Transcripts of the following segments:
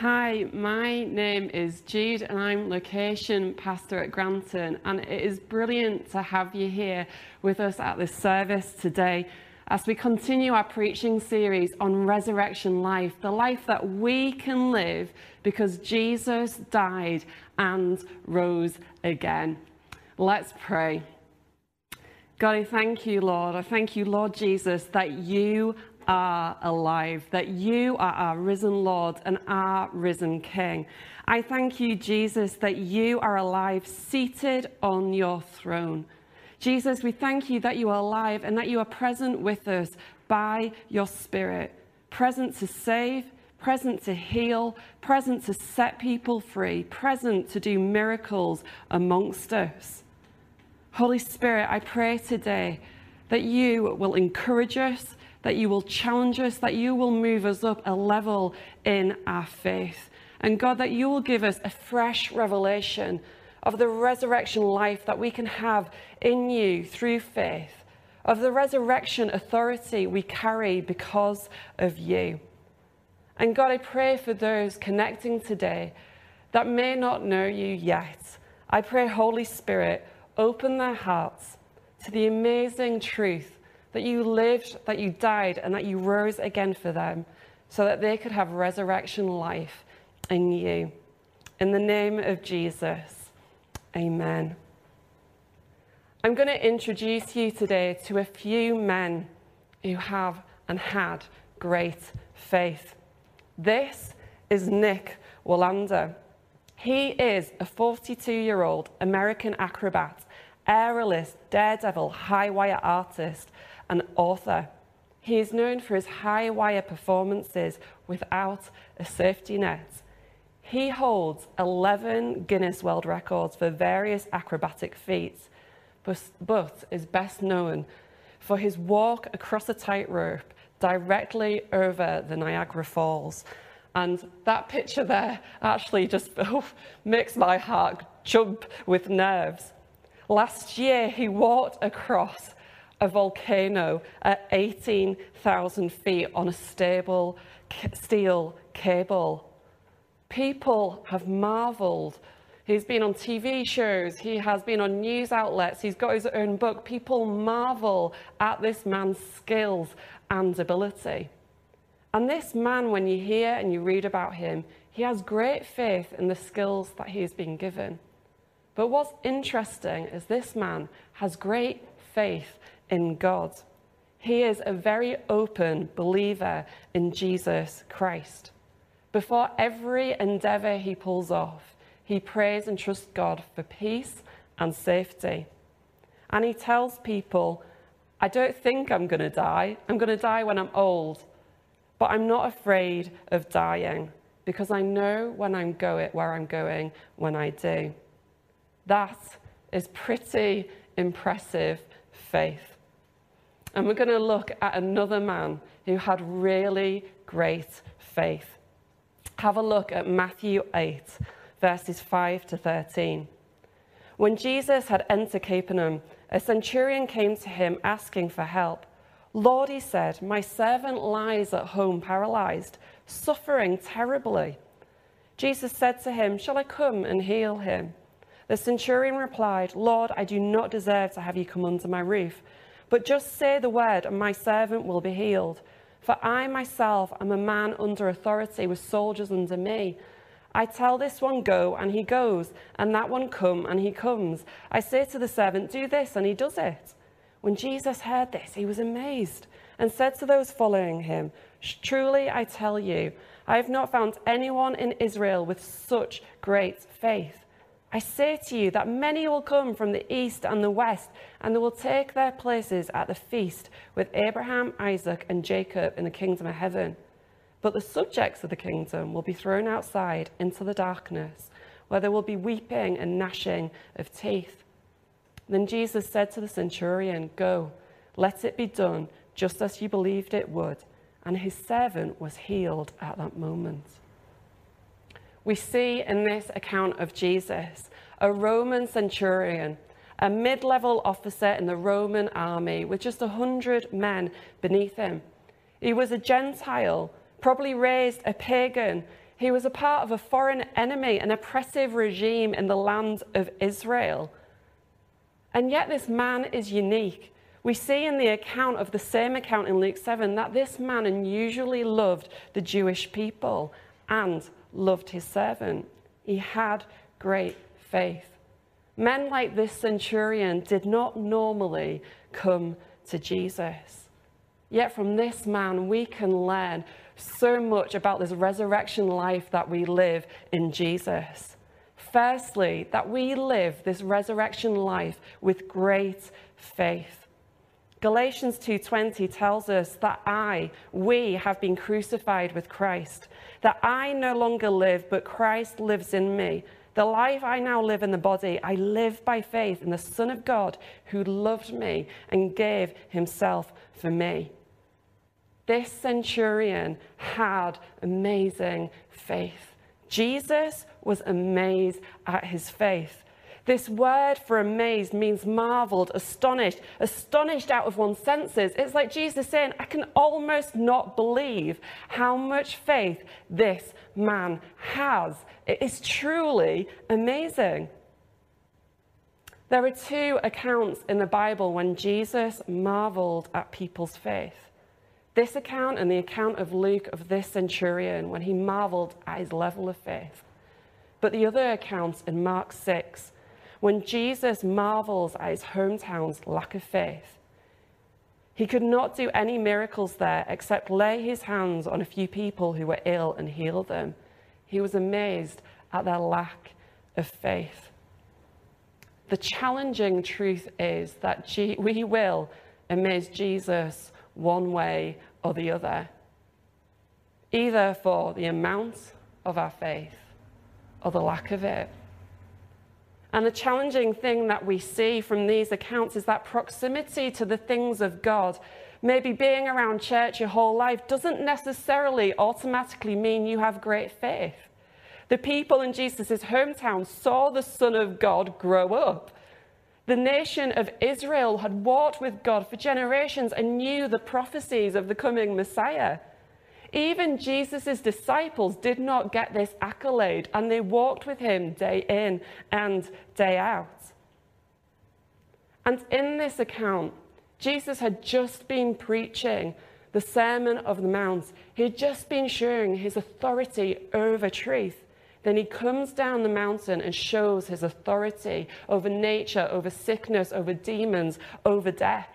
Hi, my name is Jude and I'm location pastor at Granton and it is brilliant to have you here with us at this service today as we continue our preaching series on resurrection life, the life that we can live because Jesus died and rose again. Let's pray. God, I thank you, Lord. I thank you, Lord Jesus, that you are alive, that you are our risen Lord and our risen King. I thank you, Jesus, that you are alive, seated on your throne. Jesus, we thank you that you are alive and that you are present with us by your Spirit, present to save, present to heal, present to set people free, present to do miracles amongst us. Holy Spirit, I pray today that you will encourage us, that you will challenge us, that you will move us up a level in our faith. And God, that you will give us a fresh revelation of the resurrection life that we can have in you through faith, of the resurrection authority we carry because of you. And God, I pray for those connecting today that may not know you yet. I pray, Holy Spirit, open their hearts to the amazing truth that you lived, that you died, and that you rose again for them so that they could have resurrection life in you. In the name of Jesus, amen. I'm going to introduce you today to a few men who have and had great faith. This is Nick Wallenda. He is a 42 year old American acrobat, aerialist, daredevil, high wire artist, and author. He is known for his high wire performances without a safety net. He holds 11 Guinness World Records for various acrobatic feats, but, but is best known for his walk across a tightrope directly over the Niagara Falls. And that picture there actually just oh, makes my heart jump with nerves. Last year, he walked across a volcano at 18,000 feet on a stable steel cable. People have marveled. He's been on TV shows, he has been on news outlets, he's got his own book. People marvel at this man's skills and ability. And this man, when you hear and you read about him, he has great faith in the skills that he has been given. But what's interesting is this man has great faith in God. He is a very open believer in Jesus Christ. Before every endeavor he pulls off, he prays and trusts God for peace and safety. And he tells people, I don't think I'm going to die. I'm going to die when I'm old. But I'm not afraid of dying because I know when I'm going, where I'm going when I do. That is pretty impressive faith. And we're going to look at another man who had really great faith. Have a look at Matthew 8, verses 5 to 13. When Jesus had entered Capernaum, a centurion came to him asking for help. Lord, he said, my servant lies at home paralyzed, suffering terribly. Jesus said to him, Shall I come and heal him? The centurion replied, Lord, I do not deserve to have you come under my roof but just say the word, and my servant will be healed. For I myself am a man under authority with soldiers under me. I tell this one, go, and he goes, and that one, come, and he comes. I say to the servant, do this, and he does it. When Jesus heard this, he was amazed and said to those following him, Truly I tell you, I have not found anyone in Israel with such great faith. I say to you that many will come from the east and the west, and they will take their places at the feast with Abraham, Isaac, and Jacob in the kingdom of heaven. But the subjects of the kingdom will be thrown outside into the darkness, where there will be weeping and gnashing of teeth. Then Jesus said to the centurion, Go, let it be done just as you believed it would. And his servant was healed at that moment we see in this account of Jesus a Roman centurion, a mid level officer in the Roman army with just a hundred men beneath him. He was a Gentile, probably raised a pagan. He was a part of a foreign enemy, an oppressive regime in the land of Israel. And yet, this man is unique. We see in the account of the same account in Luke 7 that this man unusually loved the Jewish people and loved his servant. He had great faith. Men like this centurion did not normally come to Jesus. Yet from this man, we can learn so much about this resurrection life that we live in Jesus. Firstly, that we live this resurrection life with great faith. Galatians 2:20 tells us that I, we have been crucified with Christ, that I no longer live, but Christ lives in me. The life I now live in the body, I live by faith in the Son of God who loved me and gave himself for me. This centurion had amazing faith. Jesus was amazed at his faith. This word for amazed means marveled, astonished, astonished out of one's senses. It's like Jesus saying, I can almost not believe how much faith this man has. It is truly amazing. There are two accounts in the Bible when Jesus marveled at people's faith. This account and the account of Luke of this centurion when he marveled at his level of faith. But the other accounts in Mark 6, when Jesus marvels at his hometown's lack of faith. He could not do any miracles there except lay his hands on a few people who were ill and heal them. He was amazed at their lack of faith. The challenging truth is that we will amaze Jesus one way or the other, either for the amount of our faith or the lack of it. And the challenging thing that we see from these accounts is that proximity to the things of God, maybe being around church your whole life, doesn't necessarily automatically mean you have great faith. The people in Jesus' hometown saw the Son of God grow up. The nation of Israel had walked with God for generations and knew the prophecies of the coming Messiah. Even Jesus' disciples did not get this accolade, and they walked with him day in and day out. And in this account, Jesus had just been preaching the Sermon of the Mount. He had just been showing his authority over truth. Then he comes down the mountain and shows his authority over nature, over sickness, over demons, over death.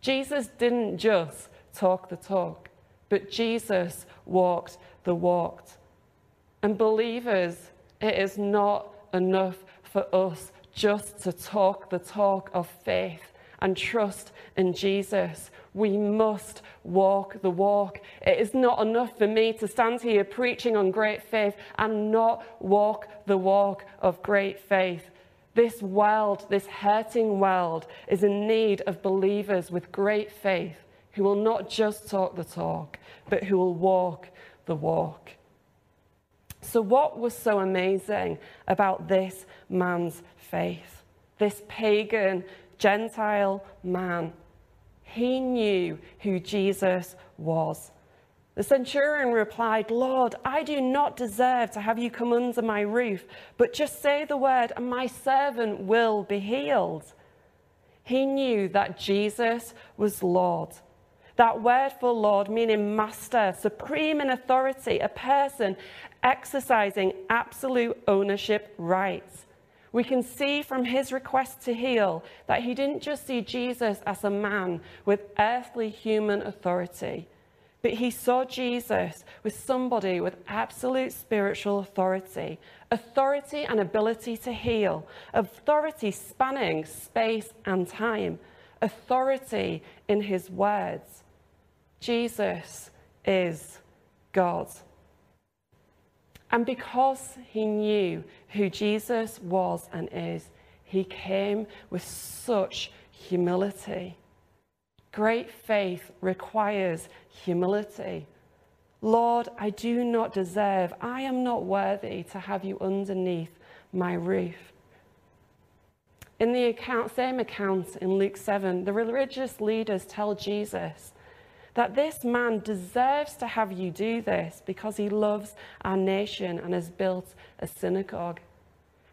Jesus didn't just talk the talk, but Jesus walked the walk. And believers, it is not enough for us just to talk the talk of faith and trust in Jesus. We must walk the walk. It is not enough for me to stand here preaching on great faith and not walk the walk of great faith. This world, this hurting world, is in need of believers with great faith who will not just talk the talk, but who will walk the walk. So, what was so amazing about this man's faith? This pagan, Gentile man he knew who Jesus was. The centurion replied, Lord, I do not deserve to have you come under my roof, but just say the word, and my servant will be healed. He knew that Jesus was Lord. That word for Lord meaning master, supreme in authority, a person exercising absolute ownership rights. We can see from his request to heal that he didn't just see Jesus as a man with earthly human authority, but he saw Jesus with somebody with absolute spiritual authority, authority and ability to heal, authority spanning space and time, authority in his words. Jesus is God. And because he knew who Jesus was and is, he came with such humility. Great faith requires humility. Lord, I do not deserve, I am not worthy to have you underneath my roof. In the account, same account in Luke 7, the religious leaders tell Jesus that this man deserves to have you do this because he loves our nation and has built a synagogue.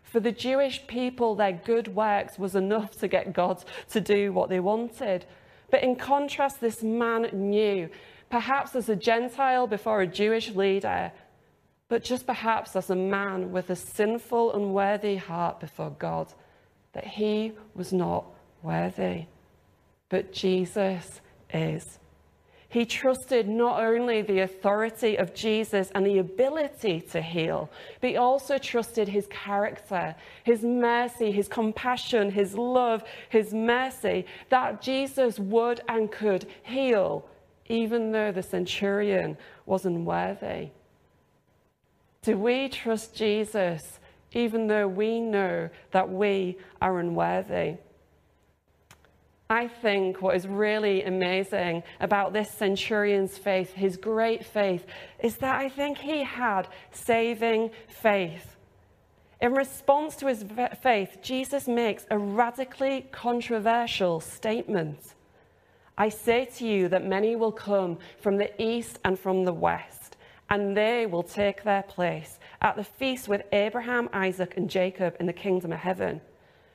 For the Jewish people, their good works was enough to get God to do what they wanted. But in contrast, this man knew, perhaps as a Gentile before a Jewish leader, but just perhaps as a man with a sinful, unworthy heart before God, that he was not worthy. But Jesus is. He trusted not only the authority of Jesus and the ability to heal, but he also trusted his character, his mercy, his compassion, his love, his mercy, that Jesus would and could heal, even though the centurion was unworthy. Do we trust Jesus even though we know that we are unworthy? I think what is really amazing about this centurion's faith, his great faith, is that I think he had saving faith. In response to his faith, Jesus makes a radically controversial statement. I say to you that many will come from the east and from the west, and they will take their place at the feast with Abraham, Isaac, and Jacob in the kingdom of heaven.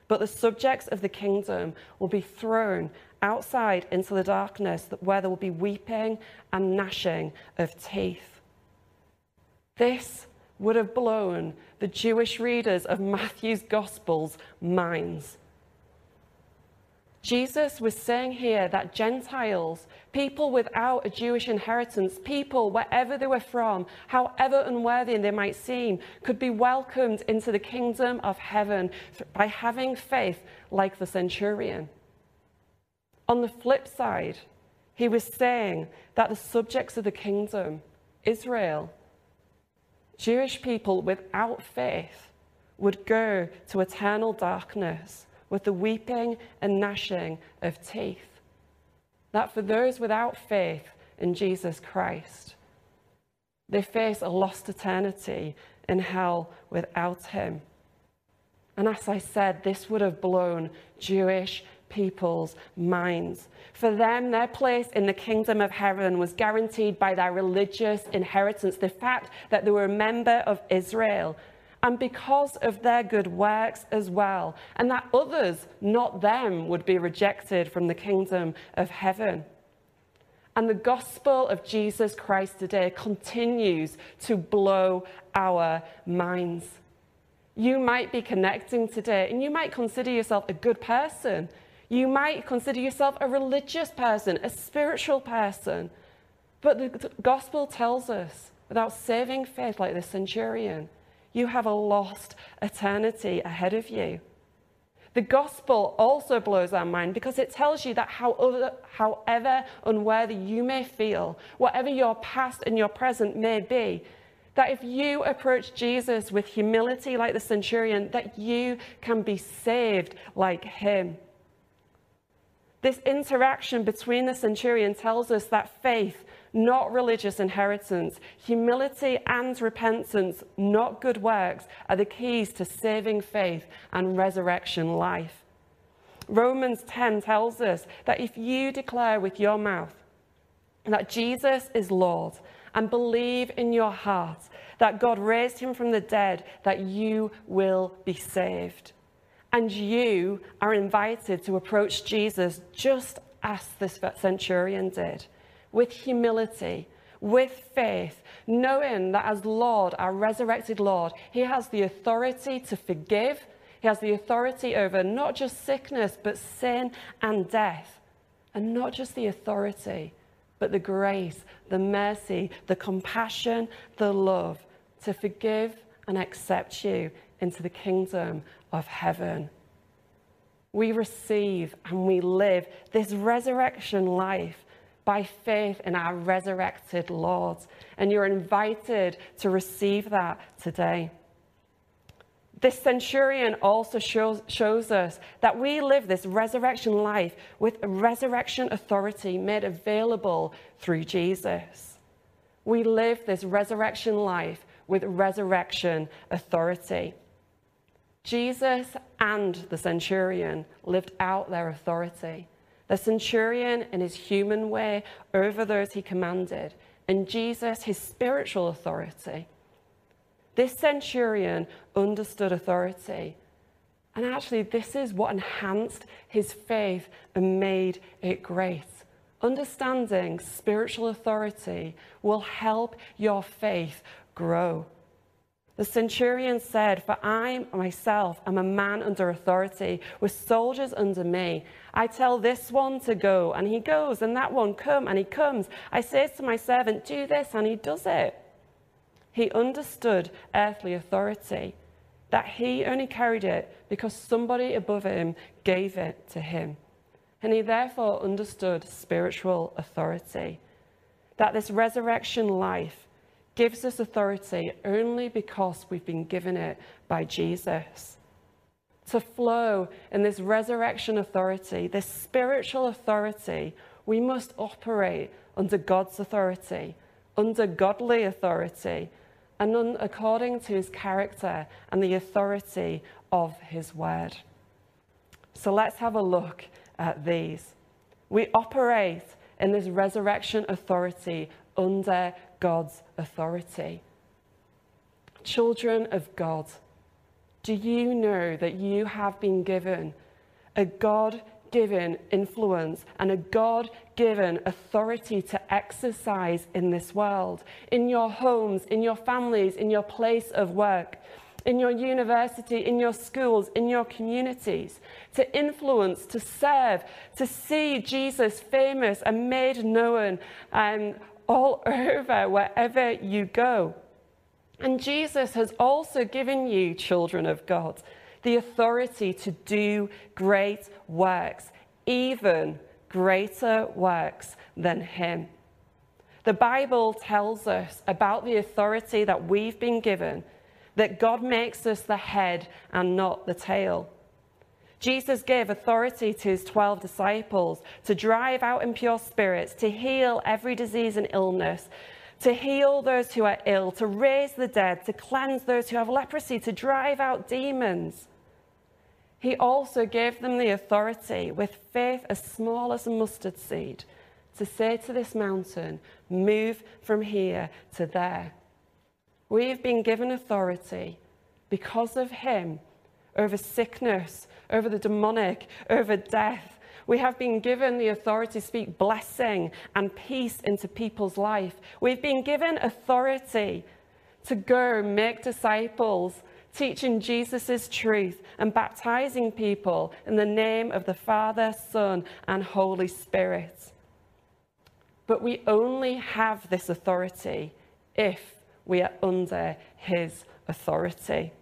But the subjects of the kingdom will be thrown outside into the darkness where there will be weeping and gnashing of teeth. This would have blown the Jewish readers of Matthew's Gospels' minds. Jesus was saying here that Gentiles, people without a Jewish inheritance, people wherever they were from, however unworthy they might seem, could be welcomed into the kingdom of heaven by having faith like the centurion. On the flip side, he was saying that the subjects of the kingdom, Israel, Jewish people without faith, would go to eternal darkness with the weeping and gnashing of teeth. That for those without faith in Jesus Christ, they face a lost eternity in hell without him. And as I said, this would have blown Jewish people's minds. For them, their place in the kingdom of heaven was guaranteed by their religious inheritance, the fact that they were a member of Israel, and because of their good works as well, and that others, not them, would be rejected from the kingdom of heaven. And the gospel of Jesus Christ today continues to blow our minds. You might be connecting today, and you might consider yourself a good person. You might consider yourself a religious person, a spiritual person. But the gospel tells us, without saving faith like the centurion, you have a lost eternity ahead of you. The gospel also blows our mind because it tells you that however unworthy you may feel, whatever your past and your present may be, that if you approach Jesus with humility like the centurion, that you can be saved like him. This interaction between the centurion tells us that faith not religious inheritance. Humility and repentance, not good works, are the keys to saving faith and resurrection life. Romans 10 tells us that if you declare with your mouth that Jesus is Lord and believe in your heart that God raised him from the dead, that you will be saved. And you are invited to approach Jesus just as this centurion did with humility, with faith, knowing that as Lord, our resurrected Lord, He has the authority to forgive. He has the authority over not just sickness, but sin and death. And not just the authority, but the grace, the mercy, the compassion, the love to forgive and accept you into the kingdom of heaven. We receive and we live this resurrection life by faith in our resurrected Lord. And you're invited to receive that today. This centurion also shows, shows, us that we live this resurrection life with resurrection authority made available through Jesus. We live this resurrection life with resurrection authority. Jesus and the centurion lived out their authority. The centurion, in his human way, over those he commanded, and Jesus, his spiritual authority. This centurion understood authority. And actually, this is what enhanced his faith and made it great. Understanding spiritual authority will help your faith grow. The centurion said, For I myself am a man under authority, with soldiers under me. I tell this one to go, and he goes, and that one come, and he comes. I say to my servant, Do this, and he does it. He understood earthly authority, that he only carried it because somebody above him gave it to him. And he therefore understood spiritual authority, that this resurrection life gives us authority only because we've been given it by Jesus. To flow in this resurrection authority, this spiritual authority, we must operate under God's authority, under godly authority, and according to his character and the authority of his word. So let's have a look at these. We operate in this resurrection authority under God's authority. Children of God, do you know that you have been given a God given influence and a God given authority to exercise in this world, in your homes, in your families, in your place of work, in your university, in your schools, in your communities, to influence, to serve, to see Jesus famous and made known and all over wherever you go. And Jesus has also given you, children of God, the authority to do great works, even greater works than Him. The Bible tells us about the authority that we've been given, that God makes us the head and not the tail. Jesus gave authority to his 12 disciples to drive out impure spirits, to heal every disease and illness, to heal those who are ill, to raise the dead, to cleanse those who have leprosy, to drive out demons. He also gave them the authority, with faith as small as a mustard seed, to say to this mountain, Move from here to there. We've been given authority because of Him over sickness, over the demonic, over death. We have been given the authority to speak blessing and peace into people's life. We've been given authority to go make disciples, teaching Jesus' truth and baptizing people in the name of the Father, Son, and Holy Spirit. But we only have this authority if we are under His authority.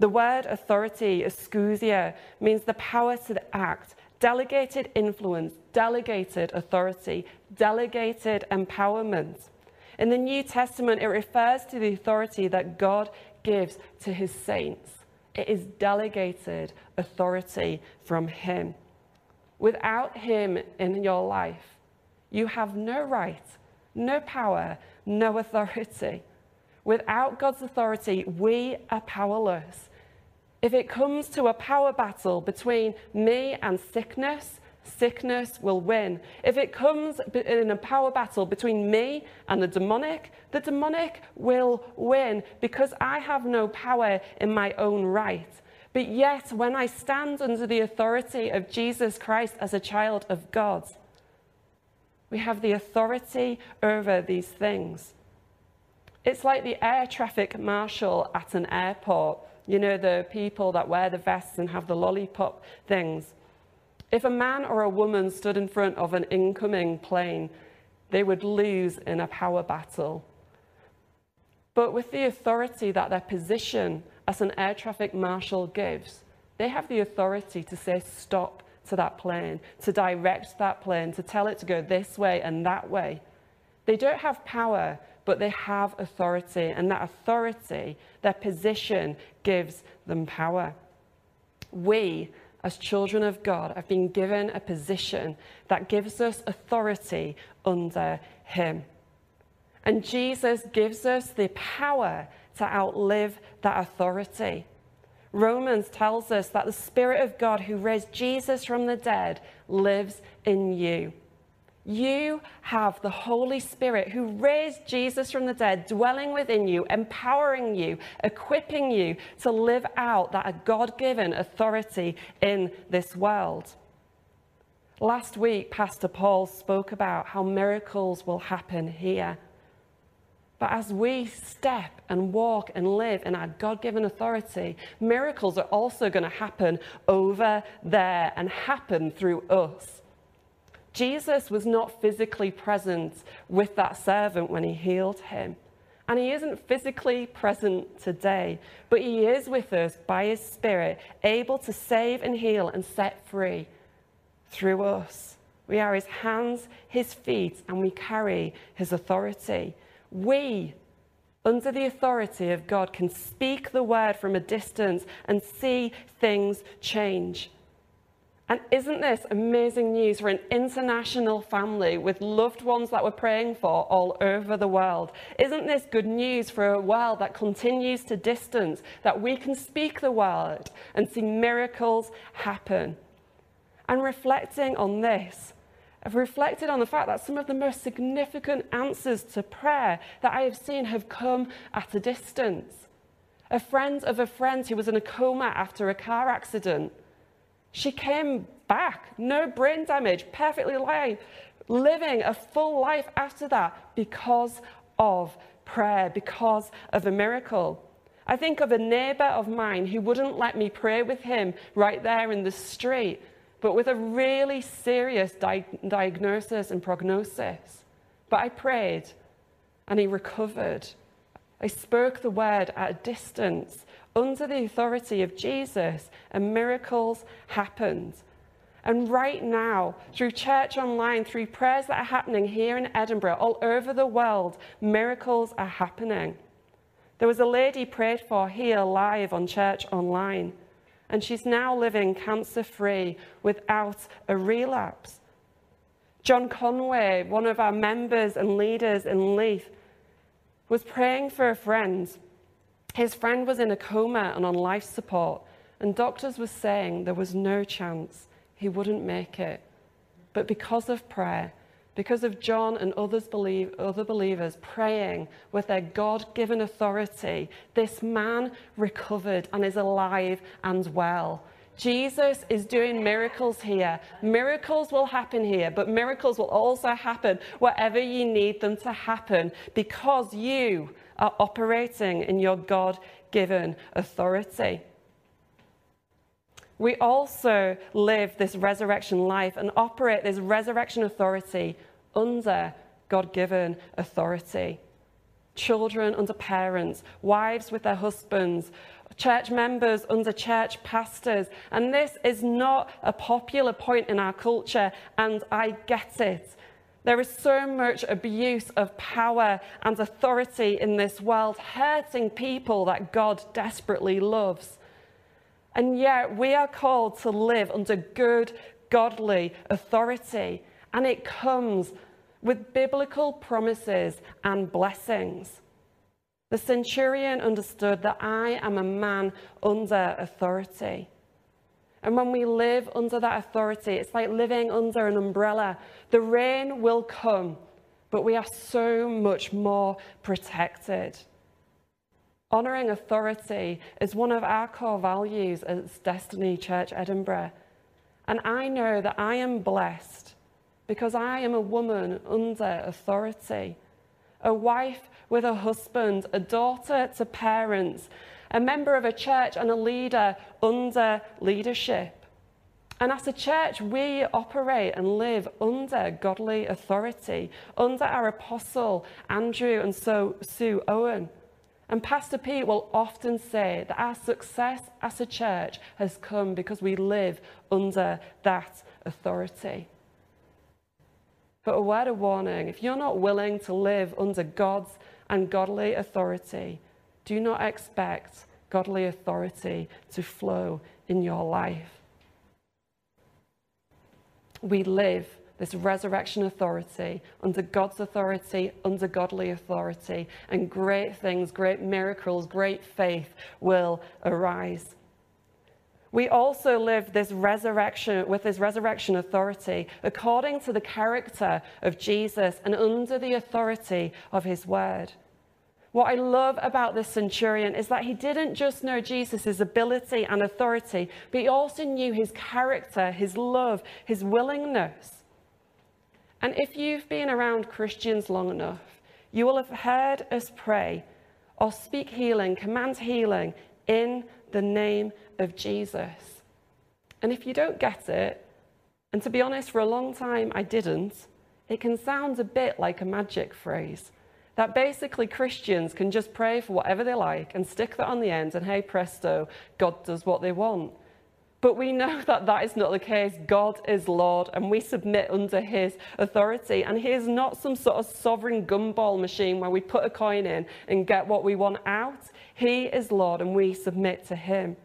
The word authority, exousia, means the power to act, delegated influence, delegated authority, delegated empowerment. In the New Testament, it refers to the authority that God gives to his saints. It is delegated authority from him. Without him in your life, you have no right, no power, no authority. Without God's authority, we are powerless. If it comes to a power battle between me and sickness, sickness will win. If it comes in a power battle between me and the demonic, the demonic will win because I have no power in my own right. But yet, when I stand under the authority of Jesus Christ as a child of God, we have the authority over these things. It's like the air traffic marshal at an airport you know, the people that wear the vests and have the lollipop things. If a man or a woman stood in front of an incoming plane, they would lose in a power battle. But with the authority that their position as an air traffic marshal gives, they have the authority to say stop to that plane, to direct that plane, to tell it to go this way and that way. They don't have power, but they have authority, and that authority, their position, gives them power. We, as children of God, have been given a position that gives us authority under Him. And Jesus gives us the power to outlive that authority. Romans tells us that the Spirit of God who raised Jesus from the dead lives in you. You have the Holy Spirit who raised Jesus from the dead dwelling within you, empowering you, equipping you to live out that God given authority in this world. Last week, Pastor Paul spoke about how miracles will happen here. But as we step and walk and live in our God given authority, miracles are also going to happen over there and happen through us. Jesus was not physically present with that servant when he healed him. And he isn't physically present today, but he is with us by his Spirit, able to save and heal and set free through us. We are his hands, his feet, and we carry his authority. We, under the authority of God, can speak the word from a distance and see things change. And isn't this amazing news for an international family with loved ones that we're praying for all over the world? Isn't this good news for a world that continues to distance, that we can speak the word and see miracles happen? And reflecting on this, I've reflected on the fact that some of the most significant answers to prayer that I have seen have come at a distance. A friend of a friend who was in a coma after a car accident. She came back, no brain damage, perfectly alive, living a full life after that because of prayer, because of a miracle. I think of a neighbor of mine who wouldn't let me pray with him right there in the street but with a really serious di- diagnosis and prognosis. But I prayed and he recovered. I spoke the word at a distance under the authority of Jesus, and miracles happened. And right now, through church online, through prayers that are happening here in Edinburgh, all over the world, miracles are happening. There was a lady prayed for here live on church online and she's now living cancer free without a relapse. John Conway, one of our members and leaders in Leith, was praying for a friend. His friend was in a coma and on life support, and doctors were saying there was no chance he wouldn't make it. But because of prayer, because of John and others believe, other believers praying with their God given authority, this man recovered and is alive and well. Jesus is doing miracles here. Miracles will happen here, but miracles will also happen wherever you need them to happen because you are operating in your God given authority. We also live this resurrection life and operate this resurrection authority under God given authority. Children under parents, wives with their husbands, church members under church pastors. And this is not a popular point in our culture, and I get it. There is so much abuse of power and authority in this world, hurting people that God desperately loves. And yet, we are called to live under good, godly authority and it comes with biblical promises and blessings. The centurion understood that I am a man under authority. And when we live under that authority, it's like living under an umbrella. The rain will come, but we are so much more protected. Honouring authority is one of our core values as Destiny Church Edinburgh. And I know that I am blessed because I am a woman under authority, a wife with a husband, a daughter to parents, a member of a church and a leader under leadership. And as a church, we operate and live under godly authority, under our apostle, Andrew and so Sue Owen. And Pastor Pete will often say that our success as a church has come because we live under that authority. But a word of warning if you're not willing to live under God's and godly authority, do not expect godly authority to flow in your life. We live this resurrection authority under God's authority, under godly authority, and great things, great miracles, great faith will arise. We also live this resurrection with this resurrection authority according to the character of Jesus and under the authority of his word. What I love about this centurion is that he didn't just know Jesus' ability and authority, but he also knew his character, his love, his willingness. And if you've been around Christians long enough, you will have heard us pray or speak healing, command healing in the name of Jesus. And if you don't get it, and to be honest, for a long time I didn't, it can sound a bit like a magic phrase. That basically Christians can just pray for whatever they like and stick that on the end, and hey presto, God does what they want. But we know that that is not the case. God is Lord, and we submit under His authority. And He is not some sort of sovereign gumball machine where we put a coin in and get what we want out. He is Lord, and we submit to Him.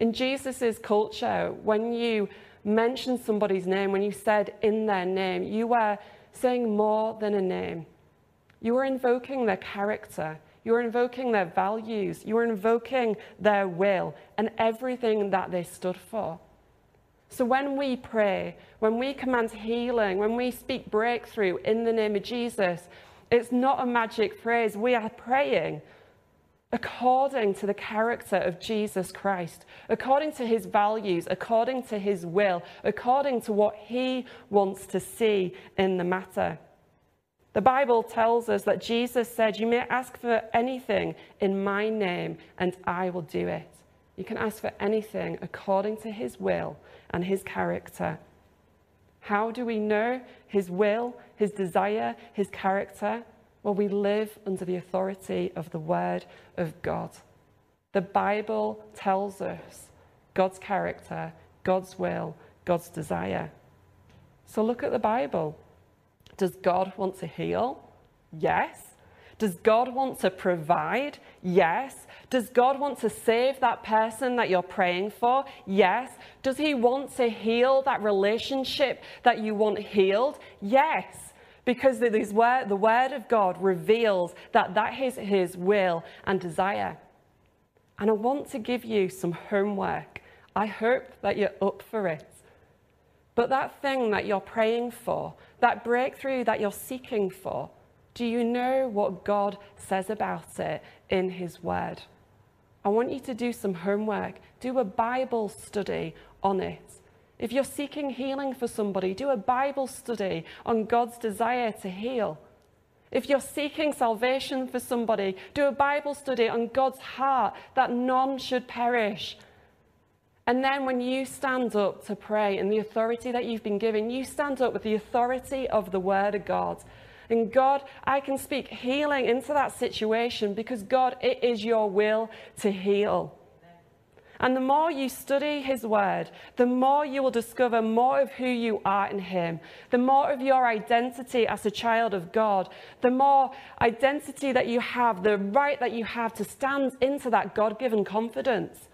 In Jesus' culture, when you mentioned somebody's name, when you said in their name, you were saying more than a name. You are invoking their character. You are invoking their values. You are invoking their will and everything that they stood for. So when we pray, when we command healing, when we speak breakthrough in the name of Jesus, it's not a magic phrase. We are praying according to the character of Jesus Christ, according to his values, according to his will, according to what he wants to see in the matter. The Bible tells us that Jesus said, You may ask for anything in my name, and I will do it. You can ask for anything according to his will and his character. How do we know his will, his desire, his character? Well, we live under the authority of the Word of God. The Bible tells us God's character, God's will, God's desire. So look at the Bible. Does God want to heal? Yes. Does God want to provide? Yes. Does God want to save that person that you're praying for? Yes. Does He want to heal that relationship that you want healed? Yes. Because the word, the word of God reveals that that is His will and desire. And I want to give you some homework. I hope that you're up for it. But that thing that you're praying for, that breakthrough that you're seeking for, do you know what God says about it in His Word? I want you to do some homework, do a Bible study on it. If you're seeking healing for somebody, do a Bible study on God's desire to heal. If you're seeking salvation for somebody, do a Bible study on God's heart that none should perish and then when you stand up to pray in the authority that you've been given, you stand up with the authority of the Word of God. And God, I can speak healing into that situation because God, it is your will to heal. And the more you study His Word, the more you will discover more of who you are in Him, the more of your identity as a child of God, the more identity that you have, the right that you have to stand into that God given confidence.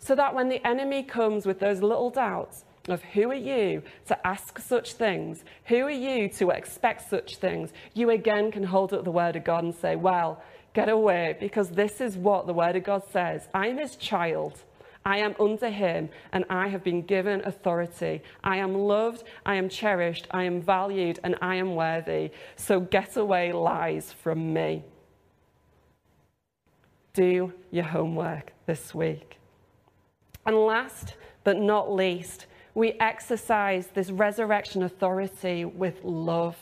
So that when the enemy comes with those little doubts of who are you to ask such things, who are you to expect such things, you again can hold up the word of God and say, well, get away, because this is what the word of God says. I'm his child. I am under him and I have been given authority. I am loved, I am cherished, I am valued, and I am worthy. So get away lies from me. Do your homework this week. And last but not least, we exercise this resurrection authority with love.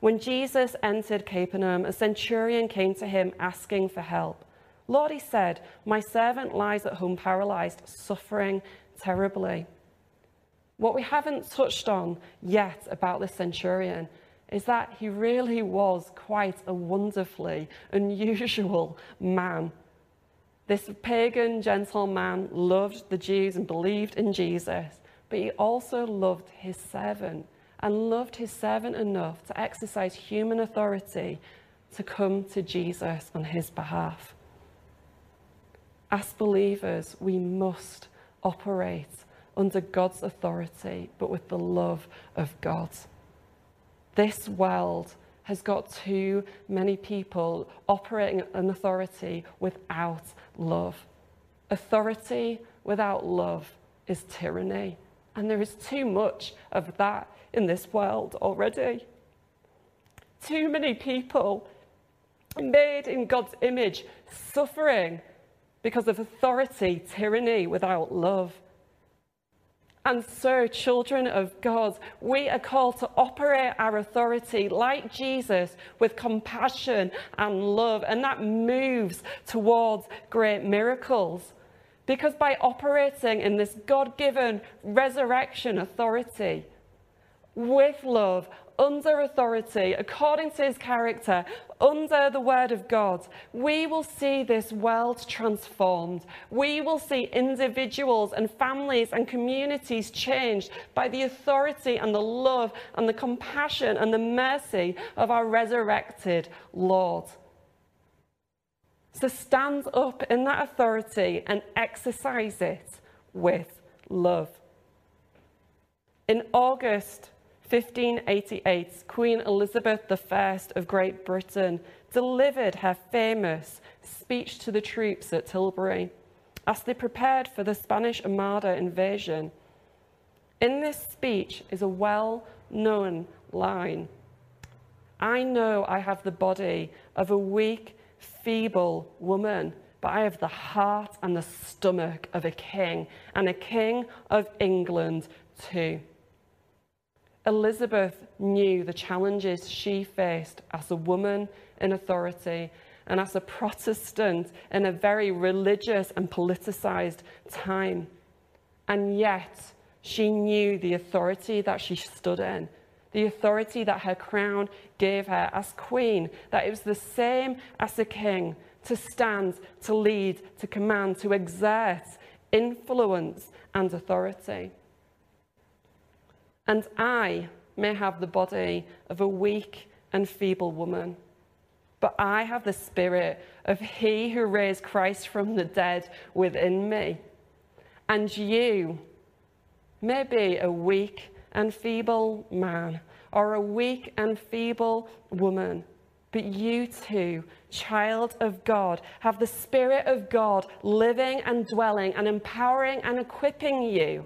When Jesus entered Capernaum, a centurion came to him asking for help. Lord, he said, My servant lies at home paralyzed, suffering terribly. What we haven't touched on yet about the centurion is that he really was quite a wonderfully unusual man. This pagan gentleman loved the Jews and believed in Jesus, but he also loved his servant and loved his servant enough to exercise human authority to come to Jesus on his behalf. As believers, we must operate under God's authority, but with the love of God. This world has got too many people operating an authority without love. Authority without love is tyranny. And there is too much of that in this world already. Too many people made in God's image suffering because of authority, tyranny without love. And so, children of God, we are called to operate our authority like Jesus with compassion and love. And that moves towards great miracles. Because by operating in this God given resurrection authority with love, under authority, according to his character, under the word of God, we will see this world transformed. We will see individuals and families and communities changed by the authority and the love and the compassion and the mercy of our resurrected Lord. So stand up in that authority and exercise it with love. In August 1588, Queen Elizabeth I of Great Britain delivered her famous speech to the troops at Tilbury as they prepared for the Spanish Armada invasion. In this speech is a well known line I know I have the body of a weak, feeble woman, but I have the heart and the stomach of a king, and a king of England too. Elizabeth knew the challenges she faced as a woman in authority and as a Protestant in a very religious and politicized time. And yet, she knew the authority that she stood in, the authority that her crown gave her as queen, that it was the same as a king to stand, to lead, to command, to exert influence and authority. And I may have the body of a weak and feeble woman, but I have the spirit of he who raised Christ from the dead within me. And you may be a weak and feeble man or a weak and feeble woman. But you too, child of God, have the Spirit of God living and dwelling and empowering and equipping you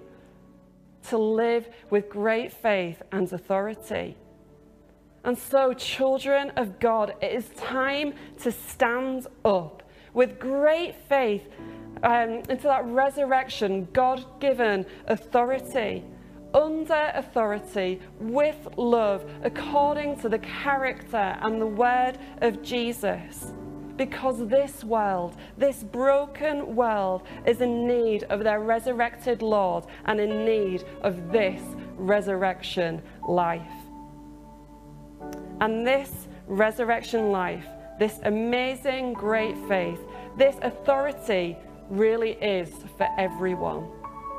to live with great faith and authority. And so, children of God, it is time to stand up with great faith um, into that resurrection, God given authority, under authority, with love, according to the character and the word of Jesus because this world, this broken world, is in need of their resurrected Lord and in need of this resurrection life. And this resurrection life, this amazing great faith, this authority really is for everyone.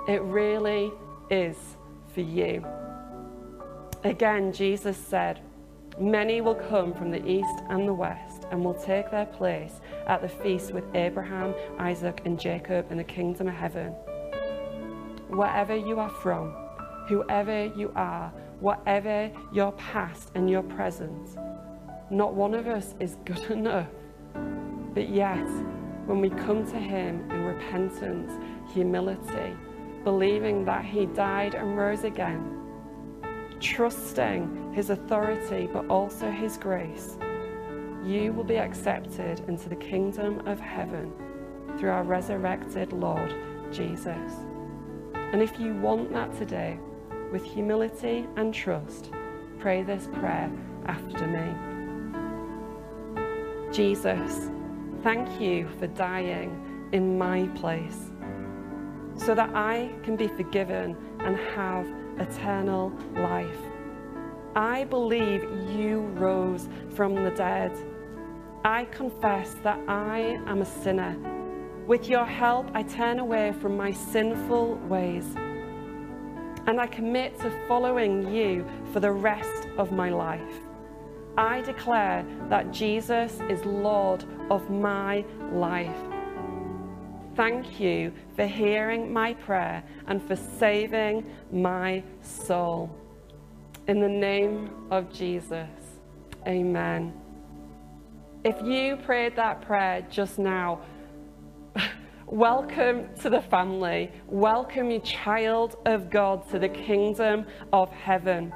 It really is for you. Again, Jesus said, Many will come from the east and the west and will take their place at the feast with Abraham, Isaac, and Jacob in the kingdom of heaven. Wherever you are from, whoever you are, whatever your past and your present, not one of us is good enough. But yet, when we come to Him in repentance, humility, believing that He died and rose again, trusting His authority but also His grace, you will be accepted into the kingdom of heaven through our resurrected Lord Jesus. And if you want that today, with humility and trust, pray this prayer after me. Jesus, thank you for dying in my place so that I can be forgiven and have eternal life. I believe you rose from the dead. I confess that I am a sinner. With your help, I turn away from my sinful ways. And I commit to following you for the rest of my life. I declare that Jesus is Lord of my life thank you for hearing my prayer and for saving my soul. In the name of Jesus, amen. If you prayed that prayer just now, Welcome to the family. Welcome, you child of God, to the kingdom of heaven.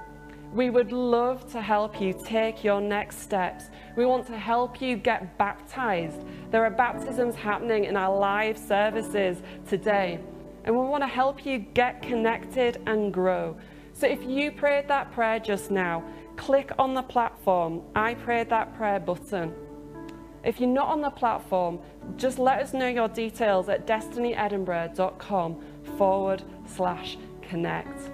We would love to help you take your next steps. We want to help you get baptized. There are baptisms happening in our live services today. And we want to help you get connected and grow. So if you prayed that prayer just now, click on the platform, I prayed that prayer button. If you're not on the platform, just let us know your details at destinyedinburgh.com forward slash connect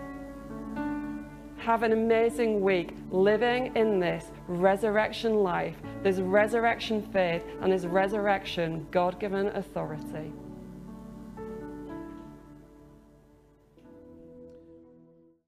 have an amazing week living in this resurrection life, this resurrection faith, and this resurrection God given authority.